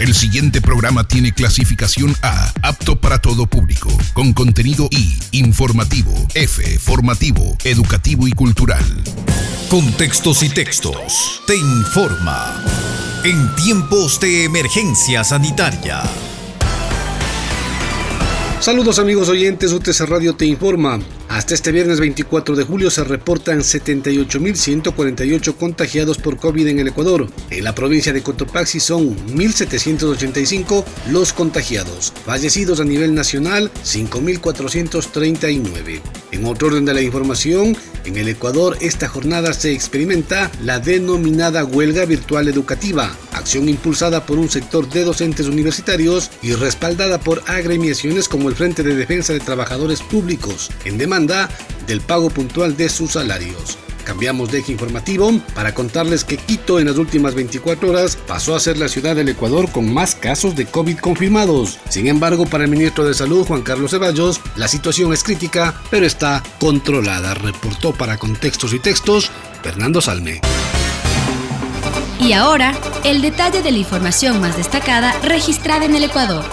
El siguiente programa tiene clasificación A, apto para todo público, con contenido I, informativo, F, formativo, educativo y cultural. Contextos y textos. Te informa. En tiempos de emergencia sanitaria. Saludos amigos oyentes, UTC Radio te informa. Hasta este viernes 24 de julio se reportan 78.148 contagiados por COVID en el Ecuador. En la provincia de Cotopaxi son 1.785 los contagiados. Fallecidos a nivel nacional, 5.439. En otro orden de la información, en el Ecuador esta jornada se experimenta la denominada huelga virtual educativa, acción impulsada por un sector de docentes universitarios y respaldada por agremiaciones como el Frente de Defensa de Trabajadores Públicos, en demanda del pago puntual de sus salarios. Cambiamos de eje informativo para contarles que Quito en las últimas 24 horas pasó a ser la ciudad del Ecuador con más casos de COVID confirmados. Sin embargo, para el ministro de Salud, Juan Carlos Ceballos, la situación es crítica, pero está controlada, reportó para Contextos y Textos Fernando Salme. Y ahora, el detalle de la información más destacada registrada en el Ecuador.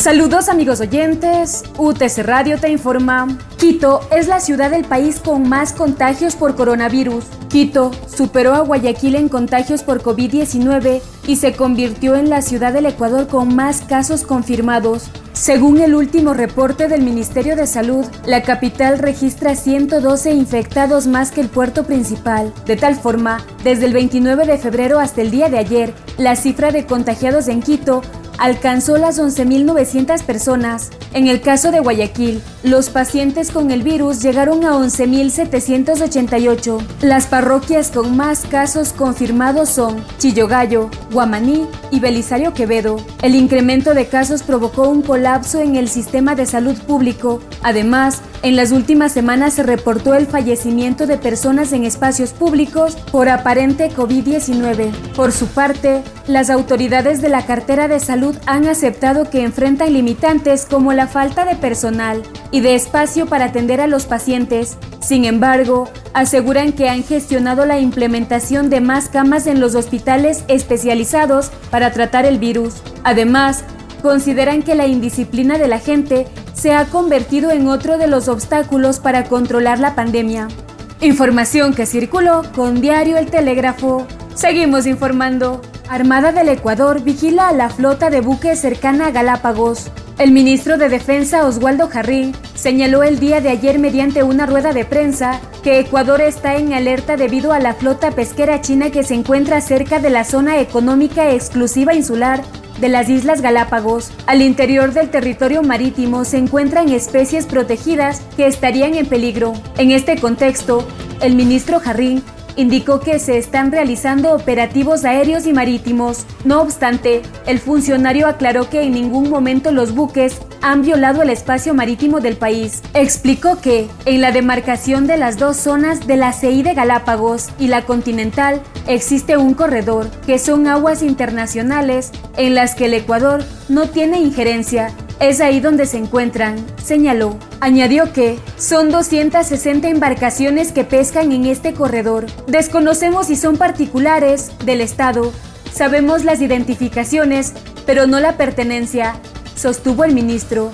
Saludos amigos oyentes, UTC Radio te informa. Quito es la ciudad del país con más contagios por coronavirus. Quito superó a Guayaquil en contagios por COVID-19 y se convirtió en la ciudad del Ecuador con más casos confirmados. Según el último reporte del Ministerio de Salud, la capital registra 112 infectados más que el puerto principal. De tal forma, desde el 29 de febrero hasta el día de ayer, la cifra de contagiados en Quito alcanzó las 11.900 personas. En el caso de Guayaquil, los pacientes con el virus llegaron a 11.788. Las parroquias con más casos confirmados son Chillogallo, Guamaní y Belisario Quevedo. El incremento de casos provocó un colapso en el sistema de salud público. Además, en las últimas semanas se reportó el fallecimiento de personas en espacios públicos por aparente COVID-19. Por su parte, las autoridades de la cartera de salud han aceptado que enfrentan limitantes como la falta de personal y de espacio para atender a los pacientes. Sin embargo, aseguran que han gestionado la implementación de más camas en los hospitales especializados para tratar el virus. Además, consideran que la indisciplina de la gente se ha convertido en otro de los obstáculos para controlar la pandemia. Información que circuló con Diario El Telégrafo. Seguimos informando. Armada del Ecuador vigila a la flota de buques cercana a Galápagos. El ministro de Defensa Oswaldo Jarrín señaló el día de ayer mediante una rueda de prensa que Ecuador está en alerta debido a la flota pesquera china que se encuentra cerca de la zona económica exclusiva insular de las Islas Galápagos. Al interior del territorio marítimo se encuentran especies protegidas que estarían en peligro. En este contexto, el ministro Jarrín indicó que se están realizando operativos aéreos y marítimos. No obstante, el funcionario aclaró que en ningún momento los buques han violado el espacio marítimo del país. Explicó que en la demarcación de las dos zonas de la CI de Galápagos y la continental existe un corredor que son aguas internacionales en las que el Ecuador no tiene injerencia es ahí donde se encuentran, señaló. Añadió que son 260 embarcaciones que pescan en este corredor. Desconocemos si son particulares del Estado. Sabemos las identificaciones, pero no la pertenencia, sostuvo el ministro,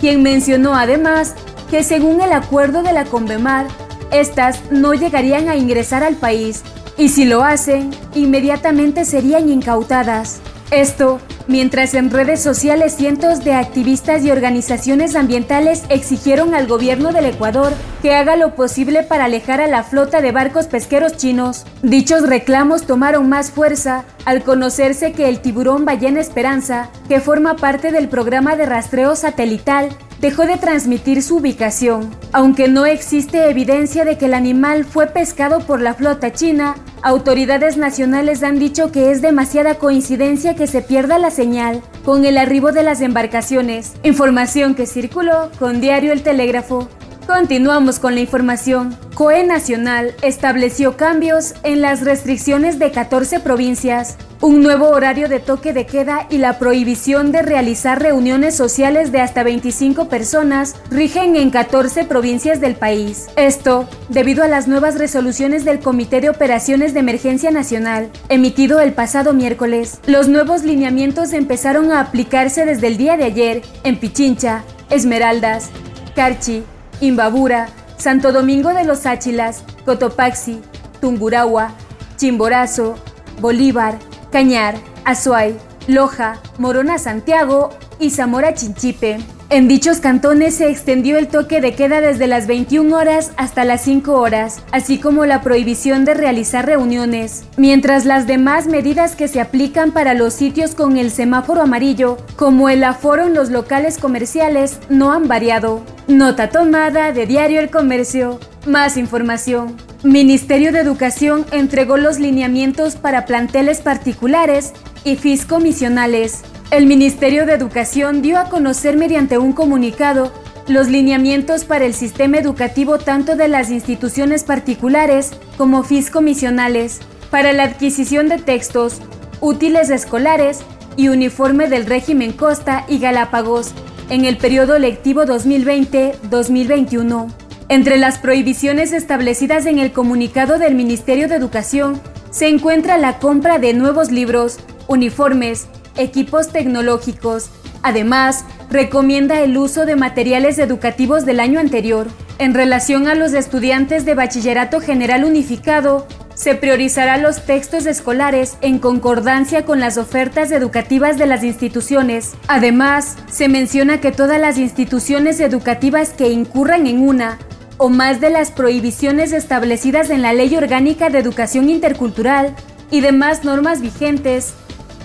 quien mencionó además que según el acuerdo de la Convemar, estas no llegarían a ingresar al país y si lo hacen, inmediatamente serían incautadas. Esto Mientras en redes sociales cientos de activistas y organizaciones ambientales exigieron al gobierno del Ecuador que haga lo posible para alejar a la flota de barcos pesqueros chinos. Dichos reclamos tomaron más fuerza al conocerse que el tiburón ballena Esperanza, que forma parte del programa de rastreo satelital, dejó de transmitir su ubicación. Aunque no existe evidencia de que el animal fue pescado por la flota china, autoridades nacionales han dicho que es demasiada coincidencia que se pierda la señal con el arribo de las embarcaciones. Información que circuló con Diario El Telégrafo. Continuamos con la información. COE Nacional estableció cambios en las restricciones de 14 provincias, un nuevo horario de toque de queda y la prohibición de realizar reuniones sociales de hasta 25 personas rigen en 14 provincias del país. Esto debido a las nuevas resoluciones del Comité de Operaciones de Emergencia Nacional, emitido el pasado miércoles. Los nuevos lineamientos empezaron a aplicarse desde el día de ayer en Pichincha, Esmeraldas, Carchi, Imbabura, Santo Domingo de los Áchilas, Cotopaxi, Tungurahua, Chimborazo, Bolívar, Cañar, Azuay, Loja, Morona Santiago y Zamora Chinchipe. En dichos cantones se extendió el toque de queda desde las 21 horas hasta las 5 horas, así como la prohibición de realizar reuniones, mientras las demás medidas que se aplican para los sitios con el semáforo amarillo, como el aforo en los locales comerciales, no han variado. Nota tomada de Diario El Comercio. Más información. Ministerio de Educación entregó los lineamientos para planteles particulares y fiscomisionales. El Ministerio de Educación dio a conocer mediante un comunicado los lineamientos para el sistema educativo tanto de las instituciones particulares como fiscomisionales para la adquisición de textos, útiles escolares y uniforme del régimen Costa y Galápagos en el periodo lectivo 2020-2021. Entre las prohibiciones establecidas en el comunicado del Ministerio de Educación se encuentra la compra de nuevos libros, uniformes, equipos tecnológicos. Además, recomienda el uso de materiales educativos del año anterior. En relación a los estudiantes de Bachillerato General Unificado, se priorizará los textos escolares en concordancia con las ofertas educativas de las instituciones. Además, se menciona que todas las instituciones educativas que incurran en una o más de las prohibiciones establecidas en la Ley Orgánica de Educación Intercultural y demás normas vigentes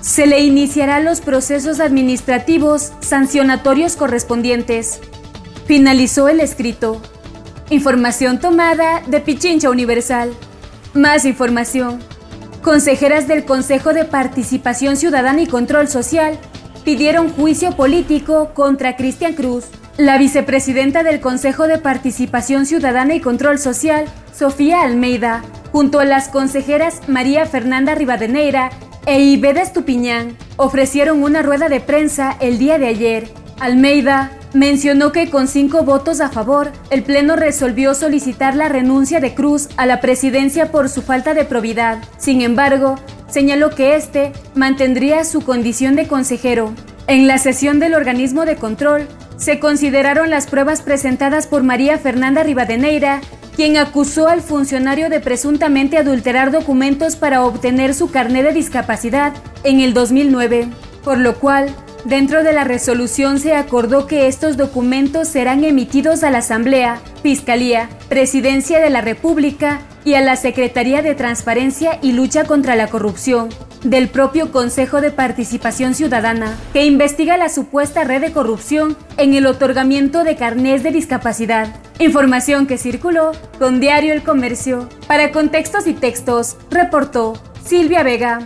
se le iniciará los procesos administrativos sancionatorios correspondientes. Finalizó el escrito. Información tomada de Pichincha Universal. Más información. Consejeras del Consejo de Participación Ciudadana y Control Social pidieron juicio político contra Cristian Cruz. La vicepresidenta del Consejo de Participación Ciudadana y Control Social, Sofía Almeida, junto a las consejeras María Fernanda Rivadeneira e Ibeda Estupiñán ofrecieron una rueda de prensa el día de ayer. Almeida mencionó que con cinco votos a favor, el Pleno resolvió solicitar la renuncia de Cruz a la presidencia por su falta de probidad. Sin embargo, señaló que este mantendría su condición de consejero. En la sesión del organismo de control, se consideraron las pruebas presentadas por María Fernanda Rivadeneira quien acusó al funcionario de presuntamente adulterar documentos para obtener su carné de discapacidad en el 2009, por lo cual, dentro de la resolución se acordó que estos documentos serán emitidos a la Asamblea, Fiscalía, Presidencia de la República y a la Secretaría de Transparencia y Lucha contra la Corrupción del propio Consejo de Participación Ciudadana, que investiga la supuesta red de corrupción en el otorgamiento de carnés de discapacidad. Información que circuló con Diario El Comercio. Para contextos y textos, reportó Silvia Vega.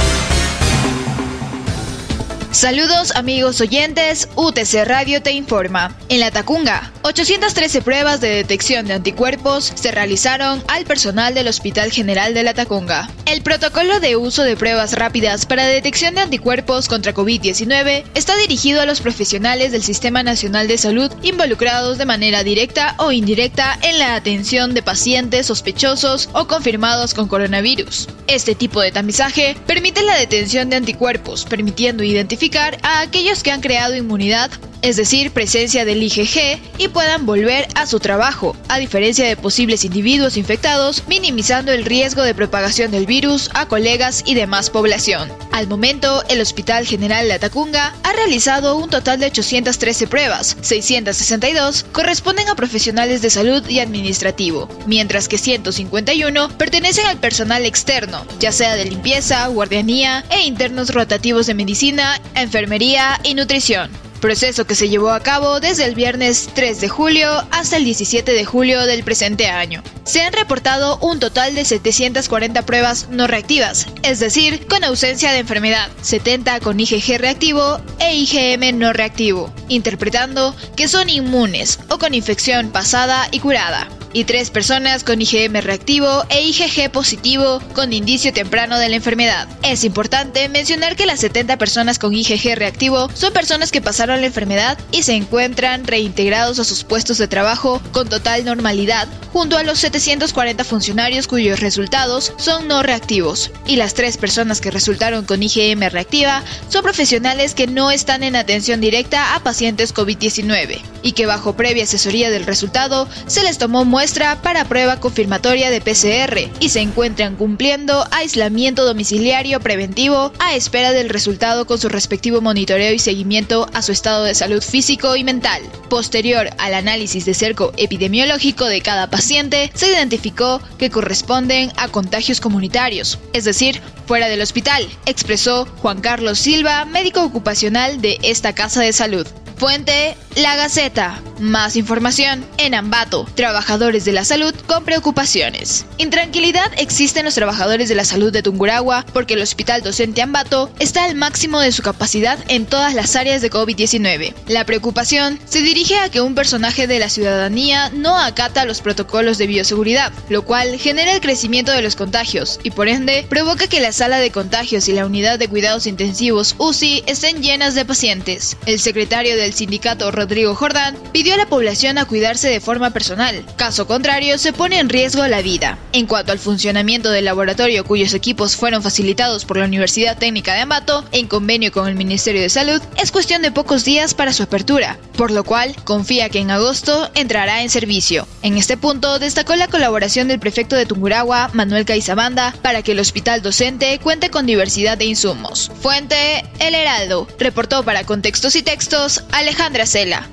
Saludos amigos oyentes, UTC Radio te informa. En la Tacunga, 813 pruebas de detección de anticuerpos se realizaron al personal del Hospital General de la Tacunga. El protocolo de uso de pruebas rápidas para detección de anticuerpos contra COVID-19 está dirigido a los profesionales del Sistema Nacional de Salud involucrados de manera directa o indirecta en la atención de pacientes sospechosos o confirmados con coronavirus. Este tipo de tamizaje permite la detención de anticuerpos, permitiendo identificar a aquellos que han creado inmunidad, es decir, presencia del IgG, y puedan volver a su trabajo, a diferencia de posibles individuos infectados, minimizando el riesgo de propagación del virus a colegas y demás población. Al momento, el Hospital General de Atacunga ha realizado un total de 813 pruebas, 662 corresponden a profesionales de salud y administrativo, mientras que 151 pertenecen al personal externo, ya sea de limpieza, guardianía e internos rotativos de medicina enfermería y nutrición. Proceso que se llevó a cabo desde el viernes 3 de julio hasta el 17 de julio del presente año. Se han reportado un total de 740 pruebas no reactivas, es decir, con ausencia de enfermedad, 70 con IgG reactivo e IgM no reactivo, interpretando que son inmunes o con infección pasada y curada y tres personas con IgM reactivo e IgG positivo con indicio temprano de la enfermedad. Es importante mencionar que las 70 personas con IgG reactivo son personas que pasaron la enfermedad y se encuentran reintegrados a sus puestos de trabajo con total normalidad, junto a los 740 funcionarios cuyos resultados son no reactivos. Y las tres personas que resultaron con IgM reactiva son profesionales que no están en atención directa a pacientes COVID-19 y que bajo previa asesoría del resultado se les tomó muestra para prueba confirmatoria de PCR y se encuentran cumpliendo aislamiento domiciliario preventivo a espera del resultado con su respectivo monitoreo y seguimiento a su estado de salud físico y mental. Posterior al análisis de cerco epidemiológico de cada paciente, se identificó que corresponden a contagios comunitarios, es decir, fuera del hospital, expresó Juan Carlos Silva, médico ocupacional de esta casa de salud. Fuente, La Gaceta. Más información en Ambato. Trabajadores de la salud con preocupaciones. Intranquilidad existe en los trabajadores de la salud de Tunguragua porque el hospital docente Ambato está al máximo de su capacidad en todas las áreas de COVID-19. La preocupación se dirige a que un personaje de la ciudadanía no acata los protocolos de bioseguridad, lo cual genera el crecimiento de los contagios y por ende provoca que la sala de contagios y la unidad de cuidados intensivos UCI estén llenas de pacientes. El secretario del sindicato Rodrigo Jordán pidió a la población a cuidarse de forma personal, caso contrario se pone en riesgo la vida. En cuanto al funcionamiento del laboratorio cuyos equipos fueron facilitados por la Universidad Técnica de Ambato en convenio con el Ministerio de Salud, es cuestión de pocos días para su apertura, por lo cual confía que en agosto entrará en servicio. En este punto destacó la colaboración del prefecto de Tunguragua, Manuel Caizabanda, para que el hospital docente cuente con diversidad de insumos. Fuente El Heraldo. Reportó para Contextos y Textos Alejandra Cela.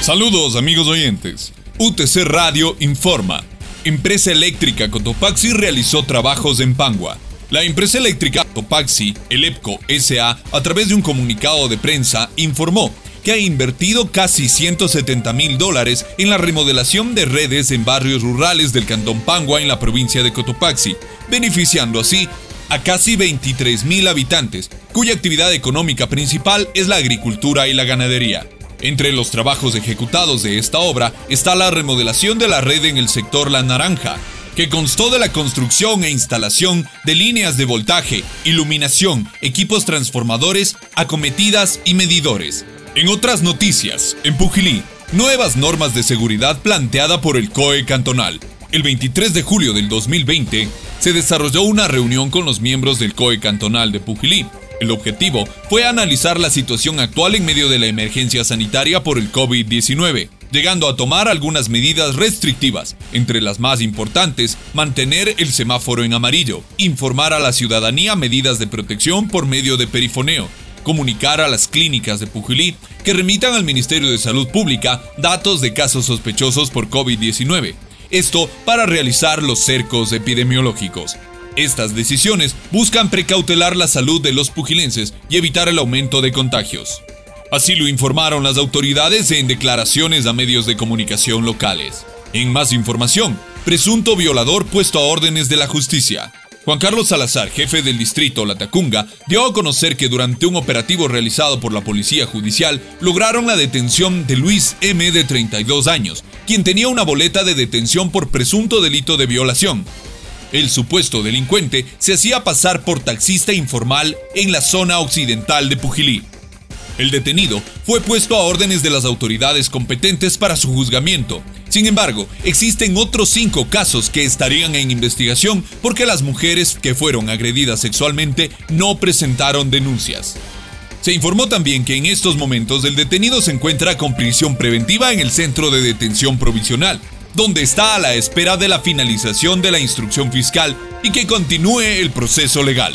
Saludos amigos oyentes. UTC Radio informa. Empresa eléctrica Cotopaxi realizó trabajos en Pangua. La empresa eléctrica Cotopaxi, el EPCO SA, a través de un comunicado de prensa, informó que ha invertido casi 170 mil dólares en la remodelación de redes en barrios rurales del Cantón Pangua en la provincia de Cotopaxi, beneficiando así a casi 23 mil habitantes, cuya actividad económica principal es la agricultura y la ganadería. Entre los trabajos ejecutados de esta obra está la remodelación de la red en el sector La Naranja, que constó de la construcción e instalación de líneas de voltaje, iluminación, equipos transformadores, acometidas y medidores. En otras noticias, en Pujilí, nuevas normas de seguridad planteada por el COE cantonal. El 23 de julio del 2020 se desarrolló una reunión con los miembros del COE cantonal de Pujilí, el objetivo fue analizar la situación actual en medio de la emergencia sanitaria por el COVID-19, llegando a tomar algunas medidas restrictivas, entre las más importantes, mantener el semáforo en amarillo, informar a la ciudadanía medidas de protección por medio de perifoneo, comunicar a las clínicas de Pujilí que remitan al Ministerio de Salud Pública datos de casos sospechosos por COVID-19, esto para realizar los cercos epidemiológicos. Estas decisiones buscan precautelar la salud de los pugilenses y evitar el aumento de contagios. Así lo informaron las autoridades en declaraciones a medios de comunicación locales. En más información, presunto violador puesto a órdenes de la justicia. Juan Carlos Salazar, jefe del distrito La Tacunga, dio a conocer que durante un operativo realizado por la Policía Judicial lograron la detención de Luis M. de 32 años, quien tenía una boleta de detención por presunto delito de violación. El supuesto delincuente se hacía pasar por taxista informal en la zona occidental de Pujilí. El detenido fue puesto a órdenes de las autoridades competentes para su juzgamiento. Sin embargo, existen otros cinco casos que estarían en investigación porque las mujeres que fueron agredidas sexualmente no presentaron denuncias. Se informó también que en estos momentos el detenido se encuentra con prisión preventiva en el centro de detención provisional, donde está a la espera de la finalización de la instrucción fiscal y que continúe el proceso legal.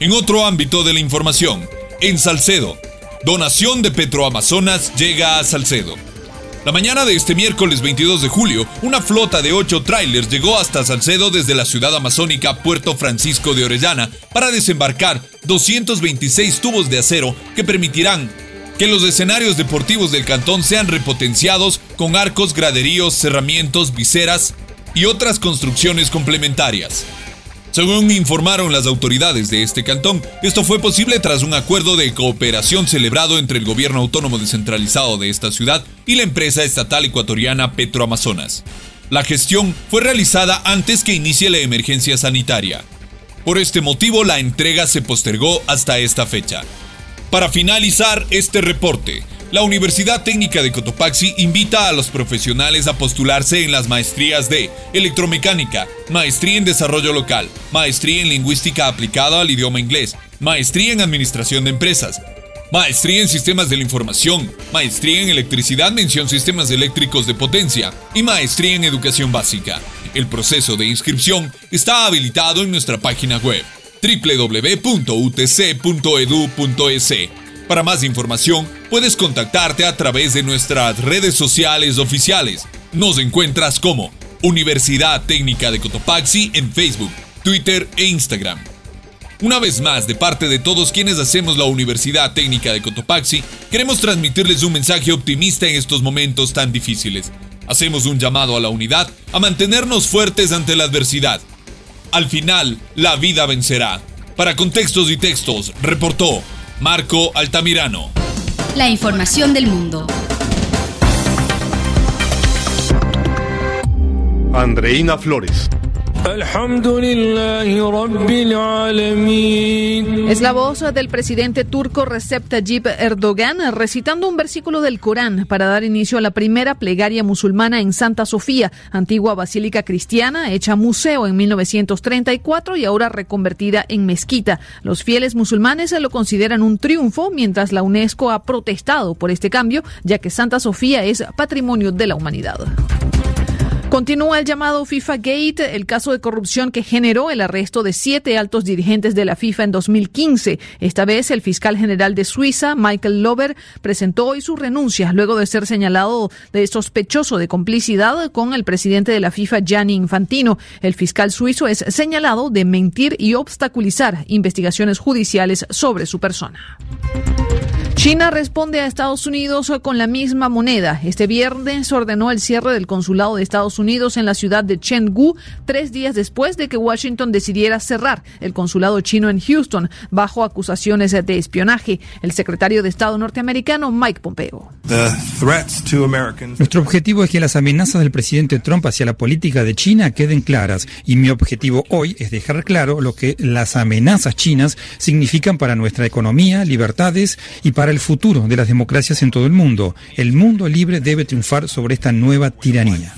En otro ámbito de la información, en Salcedo, donación de Petroamazonas llega a Salcedo. La mañana de este miércoles 22 de julio, una flota de ocho trailers llegó hasta Salcedo desde la ciudad amazónica Puerto Francisco de Orellana para desembarcar 226 tubos de acero que permitirán que los escenarios deportivos del cantón sean repotenciados con arcos, graderíos, cerramientos, viseras y otras construcciones complementarias. Según informaron las autoridades de este cantón, esto fue posible tras un acuerdo de cooperación celebrado entre el gobierno autónomo descentralizado de esta ciudad y la empresa estatal ecuatoriana Petroamazonas. La gestión fue realizada antes que inicie la emergencia sanitaria. Por este motivo, la entrega se postergó hasta esta fecha. Para finalizar este reporte, la Universidad Técnica de Cotopaxi invita a los profesionales a postularse en las maestrías de Electromecánica, Maestría en Desarrollo Local, Maestría en Lingüística aplicada al idioma inglés, Maestría en Administración de Empresas, Maestría en Sistemas de la Información, Maestría en Electricidad mención Sistemas Eléctricos de Potencia y Maestría en Educación Básica. El proceso de inscripción está habilitado en nuestra página web www.utc.edu.es para más información, puedes contactarte a través de nuestras redes sociales oficiales. Nos encuentras como Universidad Técnica de Cotopaxi en Facebook, Twitter e Instagram. Una vez más, de parte de todos quienes hacemos la Universidad Técnica de Cotopaxi, queremos transmitirles un mensaje optimista en estos momentos tan difíciles. Hacemos un llamado a la unidad, a mantenernos fuertes ante la adversidad. Al final, la vida vencerá. Para contextos y textos, reportó Marco Altamirano. La información del mundo. Andreina Flores. Es la voz del presidente turco Recep Tayyip Erdogan recitando un versículo del Corán para dar inicio a la primera plegaria musulmana en Santa Sofía, antigua basílica cristiana hecha museo en 1934 y ahora reconvertida en mezquita. Los fieles musulmanes lo consideran un triunfo, mientras la UNESCO ha protestado por este cambio, ya que Santa Sofía es patrimonio de la humanidad. Continúa el llamado FIFA Gate, el caso de corrupción que generó el arresto de siete altos dirigentes de la FIFA en 2015. Esta vez el fiscal general de Suiza, Michael Lober, presentó hoy su renuncia luego de ser señalado de sospechoso de complicidad con el presidente de la FIFA, Gianni Infantino. El fiscal suizo es señalado de mentir y obstaculizar investigaciones judiciales sobre su persona. China responde a Estados Unidos con la misma moneda. Este viernes ordenó el cierre del consulado de Estados Unidos en la ciudad de Chengdu, tres días después de que Washington decidiera cerrar el consulado chino en Houston bajo acusaciones de espionaje. El secretario de Estado norteamericano Mike Pompeo. Nuestro objetivo es que las amenazas del presidente Trump hacia la política de China queden claras y mi objetivo hoy es dejar claro lo que las amenazas chinas significan para nuestra economía, libertades y para el futuro de las democracias en todo el mundo. El mundo libre debe triunfar sobre esta nueva tiranía.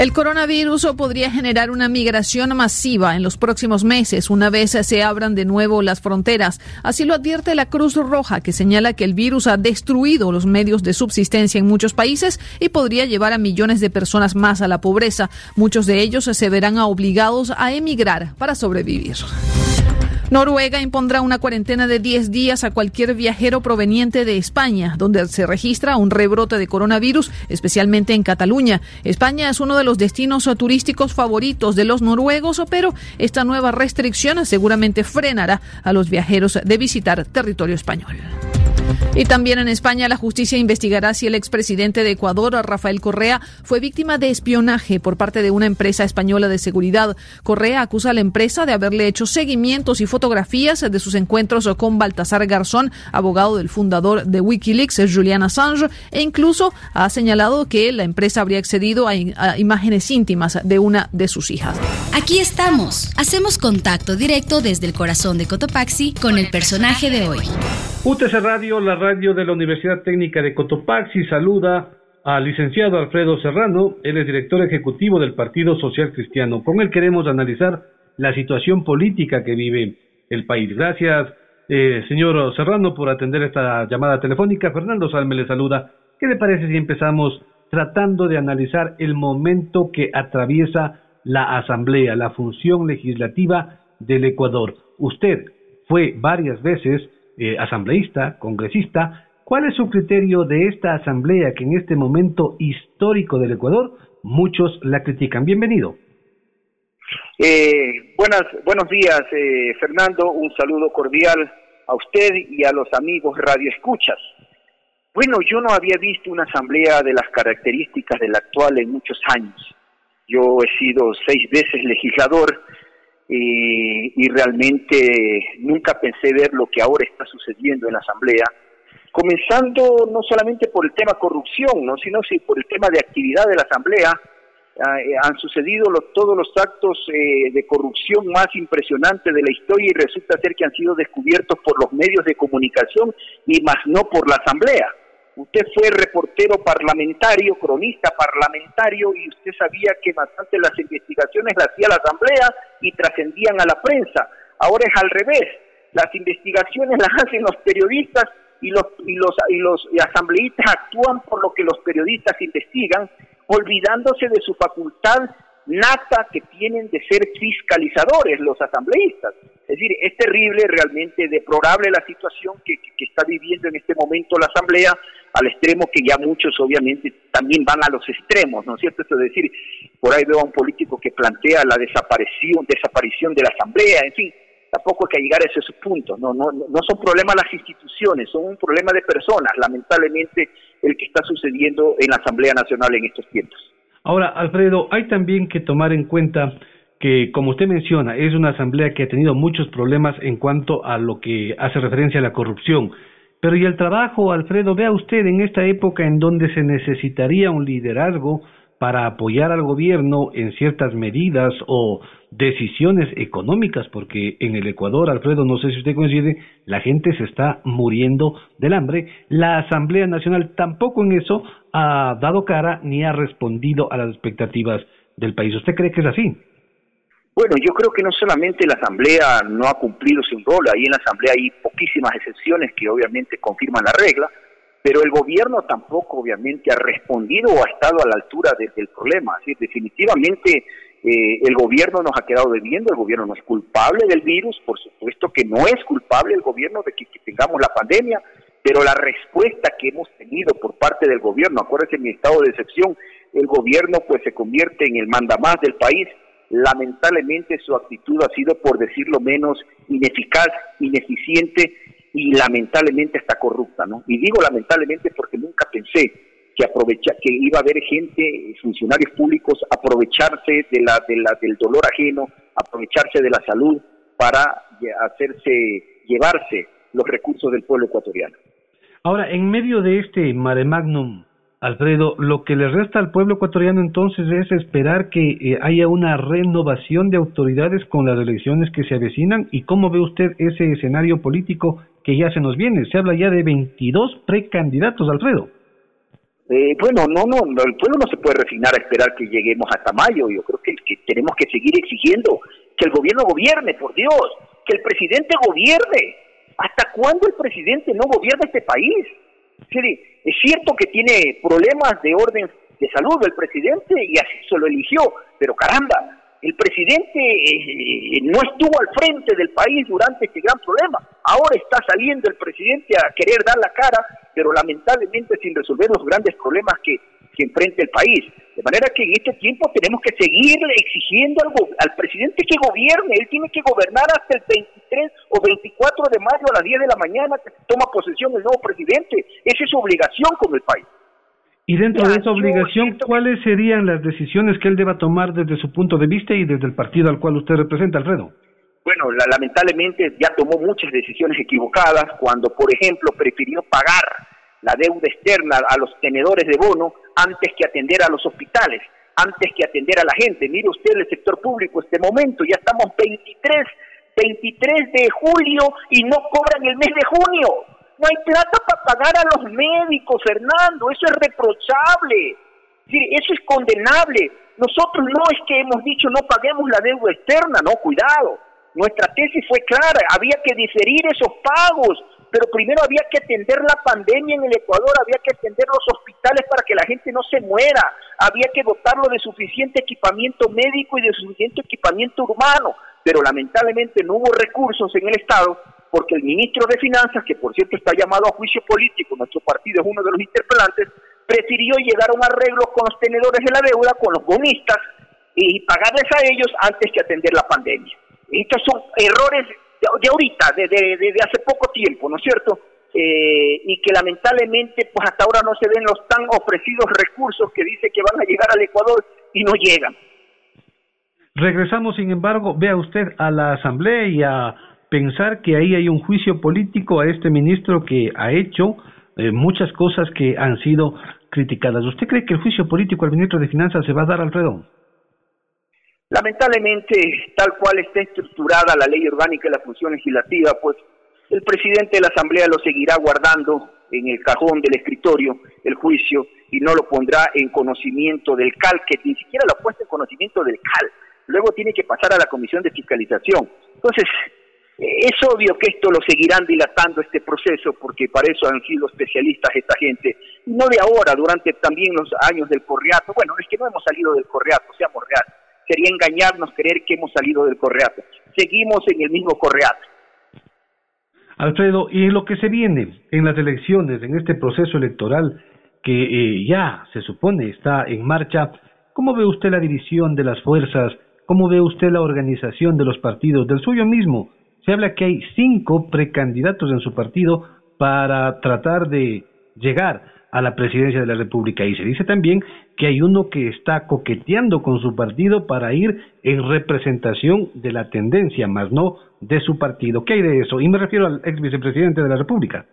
El coronavirus podría generar una migración masiva en los próximos meses una vez se abran de nuevo las fronteras. Así lo advierte la Cruz Roja, que señala que el virus ha destruido los medios de subsistencia en muchos países y podría llevar a millones de personas más a la pobreza. Muchos de ellos se verán obligados a emigrar para sobrevivir. Noruega impondrá una cuarentena de 10 días a cualquier viajero proveniente de España, donde se registra un rebrote de coronavirus, especialmente en Cataluña. España es uno de los destinos turísticos favoritos de los noruegos, pero esta nueva restricción seguramente frenará a los viajeros de visitar territorio español. Y también en España la justicia investigará si el expresidente de Ecuador, Rafael Correa, fue víctima de espionaje por parte de una empresa española de seguridad. Correa acusa a la empresa de haberle hecho seguimientos y fotografías de sus encuentros con Baltasar Garzón, abogado del fundador de Wikileaks, Julian Assange, e incluso ha señalado que la empresa habría accedido a, a imágenes íntimas de una de sus hijas. Aquí estamos. Hacemos contacto directo desde el corazón de Cotopaxi con el personaje de hoy. UTC Radio, la radio de la Universidad Técnica de Cotopaxi, saluda al licenciado Alfredo Serrano, él es director ejecutivo del Partido Social Cristiano. Con él queremos analizar la situación política que vive el país. Gracias, eh, señor Serrano, por atender esta llamada telefónica. Fernando Salme le saluda. ¿Qué le parece si empezamos tratando de analizar el momento que atraviesa la Asamblea, la función legislativa del Ecuador? Usted fue varias veces eh, asambleísta, congresista, ¿cuál es su criterio de esta asamblea que en este momento histórico del Ecuador muchos la critican? Bienvenido. Eh, buenas, buenos días, eh, Fernando. Un saludo cordial a usted y a los amigos Radio Escuchas. Bueno, yo no había visto una asamblea de las características de la actual en muchos años. Yo he sido seis veces legislador y, realmente nunca pensé ver lo que ahora está sucediendo en la Asamblea, comenzando no solamente por el tema corrupción, ¿no? sino por el tema de actividad de la Asamblea. Ah, eh, han sucedido todos los actos eh, de corrupción más impresionantes de la historia y resulta ser que han sido descubiertos por los medios de comunicación y más no por la Asamblea. Usted fue reportero parlamentario, cronista parlamentario, y usted sabía que bastante las investigaciones las hacía la Asamblea y trascendían a la prensa. Ahora es al revés. Las investigaciones las hacen los periodistas y los, y los, y los asambleístas actúan por lo que los periodistas investigan, olvidándose de su facultad nata que tienen de ser fiscalizadores los asambleístas. Es decir, es terrible, realmente deplorable la situación que, está viviendo en este momento la Asamblea, al extremo que ya muchos obviamente también van a los extremos, ¿no es cierto? Es decir, por ahí veo a un político que plantea la desaparición, desaparición de la Asamblea, en fin, tampoco hay que llegar a esos puntos, no, no, no son problemas las instituciones, son un problema de personas, lamentablemente, el que está sucediendo en la Asamblea Nacional en estos tiempos. Ahora, Alfredo, hay también que tomar en cuenta que, como usted menciona, es una asamblea que ha tenido muchos problemas en cuanto a lo que hace referencia a la corrupción. Pero ¿y el trabajo, Alfredo? Vea usted en esta época en donde se necesitaría un liderazgo para apoyar al gobierno en ciertas medidas o decisiones económicas, porque en el Ecuador, Alfredo, no sé si usted coincide, la gente se está muriendo del hambre. La Asamblea Nacional tampoco en eso ha dado cara ni ha respondido a las expectativas del país. ¿Usted cree que es así? Bueno, yo creo que no solamente la Asamblea no ha cumplido su rol, ahí en la Asamblea hay poquísimas excepciones que obviamente confirman la regla, pero el gobierno tampoco obviamente ha respondido o ha estado a la altura del problema. Así, definitivamente eh, el gobierno nos ha quedado debiendo, el gobierno no es culpable del virus, por supuesto que no es culpable el gobierno de que, tengamos la pandemia, pero la respuesta que hemos tenido por parte del gobierno, acuérdense en mi estado de excepción, el gobierno pues se convierte en el mandamás del país, lamentablemente su actitud ha sido, por decirlo menos, ineficaz, ineficiente y lamentablemente está corrupta. Y digo lamentablemente porque nunca pensé que que iba a haber gente, funcionarios públicos, aprovecharse de la, del dolor ajeno, aprovecharse de la salud para hacerse, llevarse los recursos del pueblo ecuatoriano. Ahora, en medio de este mare magnum, Alfredo, lo que le resta al pueblo ecuatoriano entonces es esperar que eh, haya una renovación de autoridades con las elecciones que se avecinan y cómo ve usted ese escenario político que ya se nos viene. Se habla ya de 22 precandidatos, Alfredo. Eh, bueno, no, no, el pueblo no se puede resignar a esperar que lleguemos hasta mayo. Yo creo que, tenemos que seguir exigiendo que el gobierno gobierne, por Dios, que el presidente gobierne. ¿Hasta cuándo el presidente no gobierna este país? Es cierto que tiene problemas de orden de salud el presidente y así se lo eligió, pero caramba, el presidente eh, no estuvo al frente del país durante este gran problema. Ahora está saliendo el presidente a querer dar la cara, pero lamentablemente sin resolver los grandes problemas que, que enfrenta el país. De manera que en este tiempo tenemos que seguir exigiendo al, al presidente que gobierne. Él tiene que gobernar hasta el 23 o 24 de mayo a las 10 de la mañana que toma posesión el nuevo presidente. Esa es su obligación con el país. Y dentro de esa obligación, ¿cuáles serían las decisiones que él deba tomar desde su punto de vista y desde el partido al cual usted representa, Alfredo? Bueno, lamentablemente ya tomó muchas decisiones equivocadas cuando, por ejemplo, prefirió pagar la deuda externa a los tenedores de bono antes que atender a los hospitales, antes que atender a la gente. Mire usted el sector público, este momento, ya estamos 23, 23 de julio y no cobran el mes de junio. No hay plata para pagar a los médicos, Fernando, eso es reprochable, eso es condenable. Nosotros no es que hemos dicho no paguemos la deuda externa, no, cuidado. Nuestra tesis fue clara, había que diferir esos pagos, pero primero había que atender la pandemia en el Ecuador, había que atender los hospitales para que la gente no se muera, había que dotarlo de suficiente equipamiento médico y de suficiente equipamiento humano, pero lamentablemente no hubo recursos en el Estado porque el ministro de Finanzas, que por cierto está llamado a juicio político, nuestro partido es uno de los interpelantes, prefirió llegar a un arreglo con los tenedores de la deuda, con los bonistas, y pagarles a ellos antes que atender la pandemia. Estos son errores de, ahorita, de, de, hace poco tiempo, ¿no es cierto? Eh, y que lamentablemente pues hasta ahora no se ven los tan ofrecidos recursos que dice que van a llegar al Ecuador y no llegan. Regresamos, sin embargo, vea usted a la Asamblea y a pensar que ahí hay un juicio político a este ministro que ha hecho eh, muchas cosas que han sido criticadas. ¿Usted cree que el juicio político al ministro de Finanzas se va a dar, Alfredo? Lamentablemente, tal cual está estructurada la ley orgánica y la función legislativa, pues el presidente de la Asamblea lo seguirá guardando en el cajón del escritorio el juicio y no lo pondrá en conocimiento del CAL, que ni siquiera lo ha puesto en conocimiento del CAL. Luego tiene que pasar a la Comisión de Fiscalización. Entonces, es obvio que esto lo seguirán dilatando este proceso porque para eso han sido especialistas esta gente, no de ahora, durante también los años del correato. Bueno, es que no hemos salido del correato, seamos reales. Sería engañarnos creer que hemos salido del correato. Seguimos en el mismo correato. Alfredo, y en lo que se viene en las elecciones, en este proceso electoral que eh, ya se supone está en marcha, ¿cómo ve usted la división de las fuerzas? ¿Cómo ve usted la organización de los partidos, del suyo mismo? se habla que hay cinco precandidatos en su partido para tratar de llegar a la presidencia de la República y se dice también que hay uno que está coqueteando con su partido para ir en representación de la tendencia, más no de su partido. ¿Qué hay de eso? Y me refiero al ex vicepresidente de la República.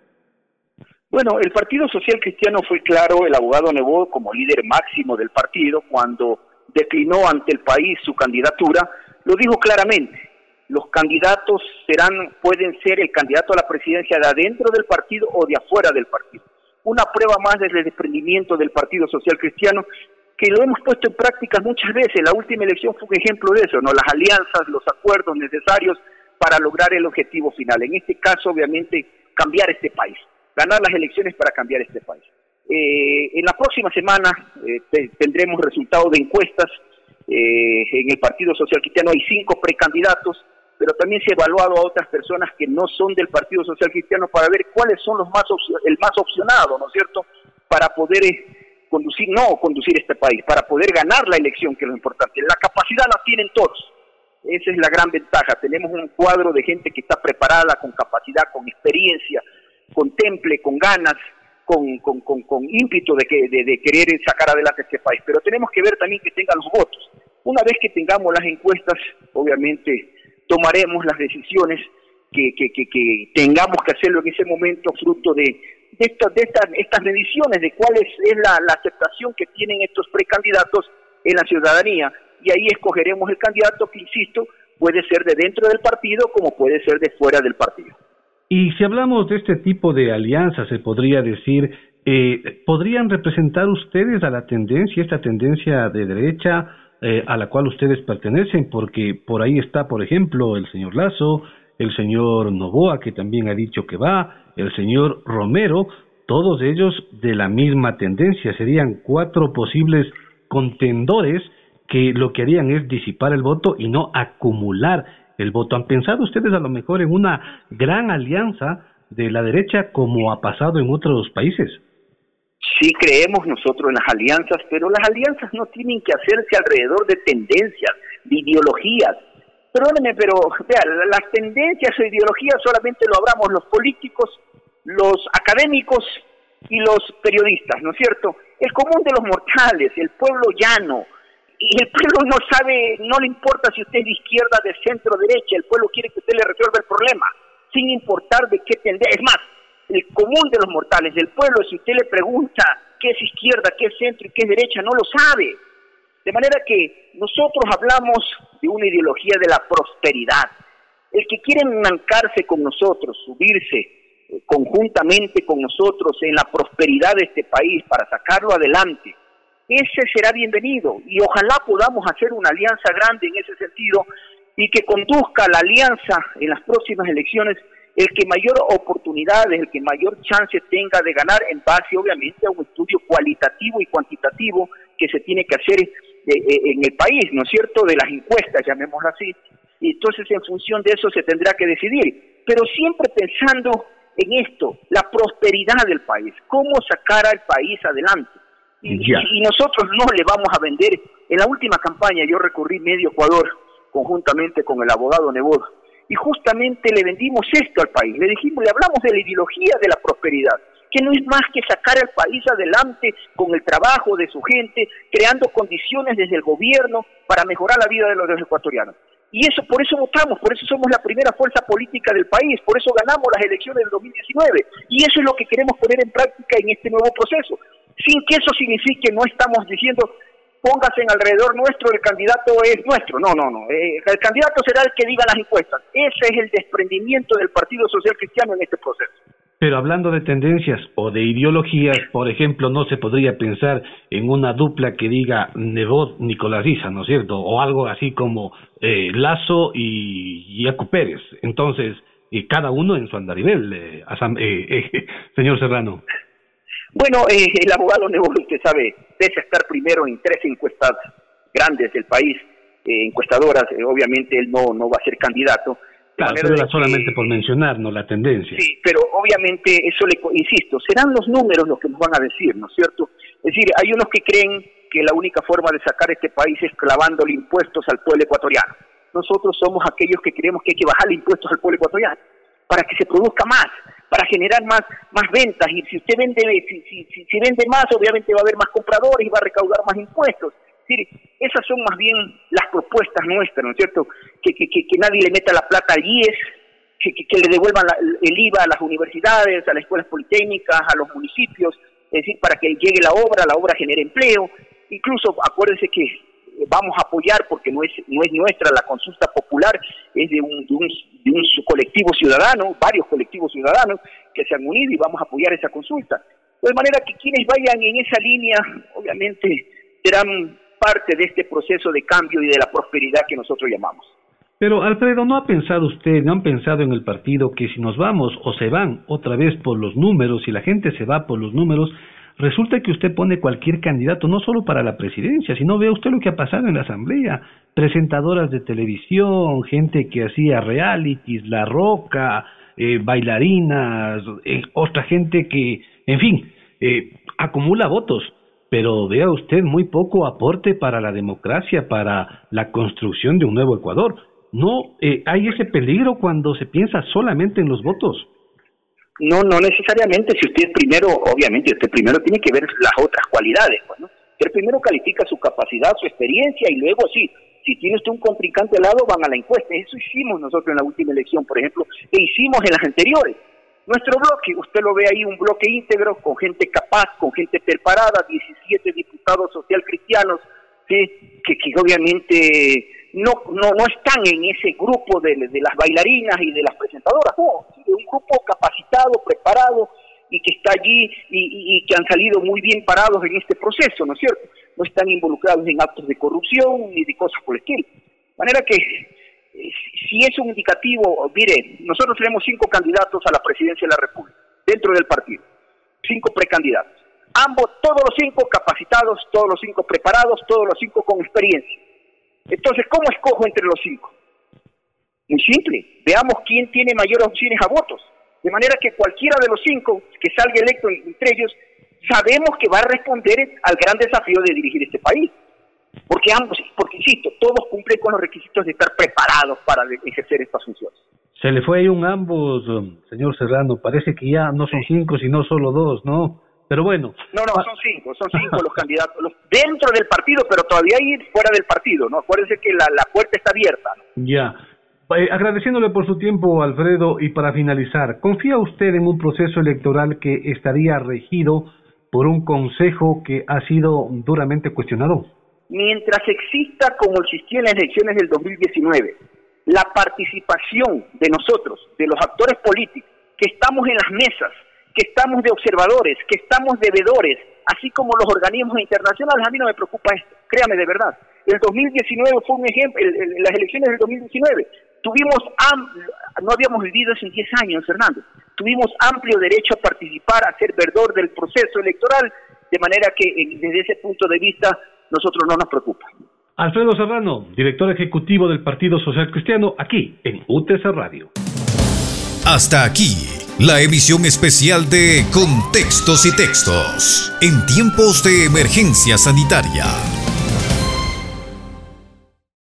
Bueno, el Partido Social Cristiano fue claro, el abogado Nebo como líder máximo del partido, cuando declinó ante el país su candidatura, lo dijo claramente, los candidatos serán, pueden ser el candidato a la presidencia de adentro del partido o de afuera del partido. Una prueba más del desprendimiento del Partido Social Cristiano que lo hemos puesto en práctica muchas veces. La última elección fue un ejemplo de eso, ¿no? Las alianzas, los acuerdos necesarios para lograr el objetivo final. En este caso, obviamente, cambiar este país, ganar las elecciones para cambiar este país. Eh, en la próxima semana eh, tendremos resultados de encuestas. Eh, en el Partido Social Cristiano hay cinco precandidatos pero también se ha evaluado a otras personas que no son del Partido Social Cristiano para ver cuáles son los más el más opcionado, ¿no es cierto?, para poder eh, conducir, no conducir este país, para poder ganar la elección, que es lo importante. La capacidad la tienen todos. Esa es la gran ventaja. Tenemos un cuadro de gente que está preparada, con capacidad, con experiencia, con temple, con ganas, con, con, con, ímpetu de, que, de, de, querer sacar adelante este país. Pero tenemos que ver también que tengan los votos. Una vez que tengamos las encuestas, obviamente tomaremos las decisiones que, tengamos que hacerlo en ese momento fruto de, de, estas, estas, mediciones de cuál es, la, la aceptación que tienen estos precandidatos en la ciudadanía y ahí escogeremos el candidato que, insisto, puede ser de dentro del partido como puede ser de fuera del partido. Y si hablamos de este tipo de alianzas, se podría decir, eh, ¿podrían representar ustedes a la tendencia, esta tendencia de derecha, eh, a la cual ustedes pertenecen, porque por ahí está, por ejemplo, el señor Lazo, el señor Novoa, que también ha dicho que va, el señor Romero, todos ellos de la misma tendencia, serían cuatro posibles contendores que lo que harían es disipar el voto y no acumular el voto. ¿Han pensado ustedes a lo mejor en una gran alianza de la derecha como ha pasado en otros países? Sí creemos nosotros en las alianzas, pero las alianzas no tienen que hacerse alrededor de tendencias, de ideologías. Perdóneme, pero vea, las tendencias o ideologías solamente lo hablamos los políticos, los académicos y los periodistas, ¿no es cierto? El común de los mortales, el pueblo llano, y el pueblo no sabe, no le importa si usted es de izquierda, de centro, derecha, el pueblo quiere que usted le resuelva el problema, sin importar de qué tendencia. Es más, el común de los mortales, del pueblo, si usted le pregunta qué es izquierda, qué es centro y qué es derecha, no lo sabe. De manera que nosotros hablamos de una ideología de la prosperidad. El que quiere enmancarse con nosotros, subirse eh, conjuntamente con nosotros en la prosperidad de este país para sacarlo adelante, ese será bienvenido y ojalá podamos hacer una alianza grande en ese sentido y que conduzca la alianza en las próximas elecciones el que mayor oportunidades, el que mayor chance tenga de ganar en base obviamente a un estudio cualitativo y cuantitativo que se tiene que hacer eh, eh, en el país, ¿no es cierto?, de las encuestas, llamémoslo así. Y entonces en función de eso se tendrá que decidir, pero siempre pensando en esto, la prosperidad del país, cómo sacar al país adelante. Y, nosotros no le vamos a vender. En la última campaña yo recorrí medio Ecuador conjuntamente con el abogado Nebot y justamente le vendimos esto al país. Le dijimos, le hablamos de la ideología de la prosperidad, que no es más que sacar al país adelante con el trabajo de su gente, creando condiciones desde el gobierno para mejorar la vida de los ecuatorianos. Y eso, por eso votamos, por eso somos la primera fuerza política del país, por eso ganamos las elecciones del 2019. Y eso es lo que queremos poner en práctica en este nuevo proceso. Sin que eso signifique, no estamos diciendo, póngase en alrededor nuestro, el candidato es nuestro. No, no, no. Eh, el candidato será el que diga las encuestas. Ese es el desprendimiento del Partido Social Cristiano en este proceso. Pero hablando de tendencias o de ideologías, por ejemplo, no se podría pensar en una dupla que diga Nebot Nicolás Riza, ¿no es cierto? O algo así como eh, Lazo y Yacu Pérez. Entonces, y cada uno en su andarivel, eh, eh, señor Serrano. Bueno, el abogado Nebot, usted sabe, pese a estar primero en tres encuestas grandes del país, encuestadoras, obviamente él no, no va a ser candidato Claro, pero era solamente por mencionarnos la tendencia. Sí, pero obviamente eso le, insisto, serán los números los que nos van a decir, ¿no es cierto? Es decir, hay unos que creen que la única forma de sacar este país es clavándole impuestos al pueblo ecuatoriano. Nosotros somos aquellos que creemos que hay que bajarle impuestos al pueblo ecuatoriano para que se produzca más, para generar más, más ventas. Y si usted vende, si, si, vende más, obviamente va a haber más compradores y va a recaudar más impuestos decir, esas son más bien las propuestas nuestras, ¿no es cierto? Que, nadie le meta la plata al IES, que, le devuelvan el IVA a las universidades, a las escuelas politécnicas, a los municipios, es decir, para que llegue la obra, la obra genere empleo. Incluso acuérdense que vamos a apoyar, porque no es, no es nuestra la consulta popular, es de un, de un, de un colectivo ciudadano, varios colectivos ciudadanos que se han unido y vamos a apoyar esa consulta. De manera que quienes vayan en esa línea, obviamente, serán parte de este proceso de cambio y de la prosperidad que nosotros llamamos. Pero Alfredo, ¿no ha pensado usted, no han pensado en el partido que si nos vamos o se van otra vez por los números, si la gente se va por los números, resulta que usted pone cualquier candidato, no solo para la presidencia, sino vea usted lo que ha pasado en la Asamblea, presentadoras de televisión, gente que hacía realities, La Roca, eh, bailarinas, eh, otra gente que, en fin, eh, acumula votos pero vea usted muy poco aporte para la democracia, para la construcción de un nuevo Ecuador. No eh, hay ese peligro cuando se piensa solamente en los votos. No, no necesariamente. Si usted primero, obviamente, usted primero tiene que ver las otras cualidades. Pues, ¿no? Usted primero califica su capacidad, su experiencia y luego sí, si tiene usted un contrincante al lado, van a la encuesta. Eso hicimos nosotros en la última elección, por ejemplo, e hicimos en las anteriores. Nuestro bloque, usted lo ve ahí, un bloque íntegro, con gente capaz, con gente preparada, 17 diputados social cristianos, que, que obviamente no, no, no están en ese grupo de, las bailarinas y de las presentadoras, no, un grupo capacitado, preparado y que está allí y, y, que han salido muy bien parados en este proceso, ¿no es cierto? No están involucrados en actos de corrupción ni de cosas por el estilo. De manera que si es un indicativo, mire, nosotros tenemos cinco candidatos a la presidencia de la República, dentro del partido, cinco precandidatos. Ambos, todos los cinco capacitados, todos los cinco preparados, todos los cinco con experiencia. Entonces, ¿cómo escojo entre los cinco? Muy simple, veamos quién tiene mayores opciones a votos. De manera que cualquiera de los cinco que salga electo entre ellos, sabemos que va a responder al gran desafío de dirigir este país. Porque ambos, porque insisto, todos cumplen con los requisitos de estar preparados para ejercer estas funciones. Se le fue ahí un ambos, señor Serrano. Parece que ya no son cinco, sino solo dos, ¿no? Pero bueno. No, no, son cinco, son cinco los candidatos, los dentro del partido, pero todavía hay fuera del partido, ¿no? Acuérdense que la, la puerta está abierta. Ya. Eh, agradeciéndole por su tiempo, Alfredo, y para finalizar, ¿confía usted en un proceso electoral que estaría regido por un consejo que ha sido duramente cuestionado? mientras exista, como existió en las elecciones del 2019, la participación de nosotros, de los actores políticos, que estamos en las mesas, que estamos de observadores, que estamos de vedores, así como los organismos internacionales, a mí no me preocupa esto, créame de verdad. El 2019 fue un ejemplo, las elecciones del 2019, tuvimos, no habíamos vivido eso en 10 años, Fernando, tuvimos amplio derecho a participar, a ser verdor del proceso electoral, de manera que desde ese punto de vista nosotros no nos preocupa. Alfredo Serrano, director ejecutivo del Partido Social Cristiano, aquí en UTC Radio. Hasta aquí la emisión especial de Contextos y Textos en tiempos de emergencia sanitaria.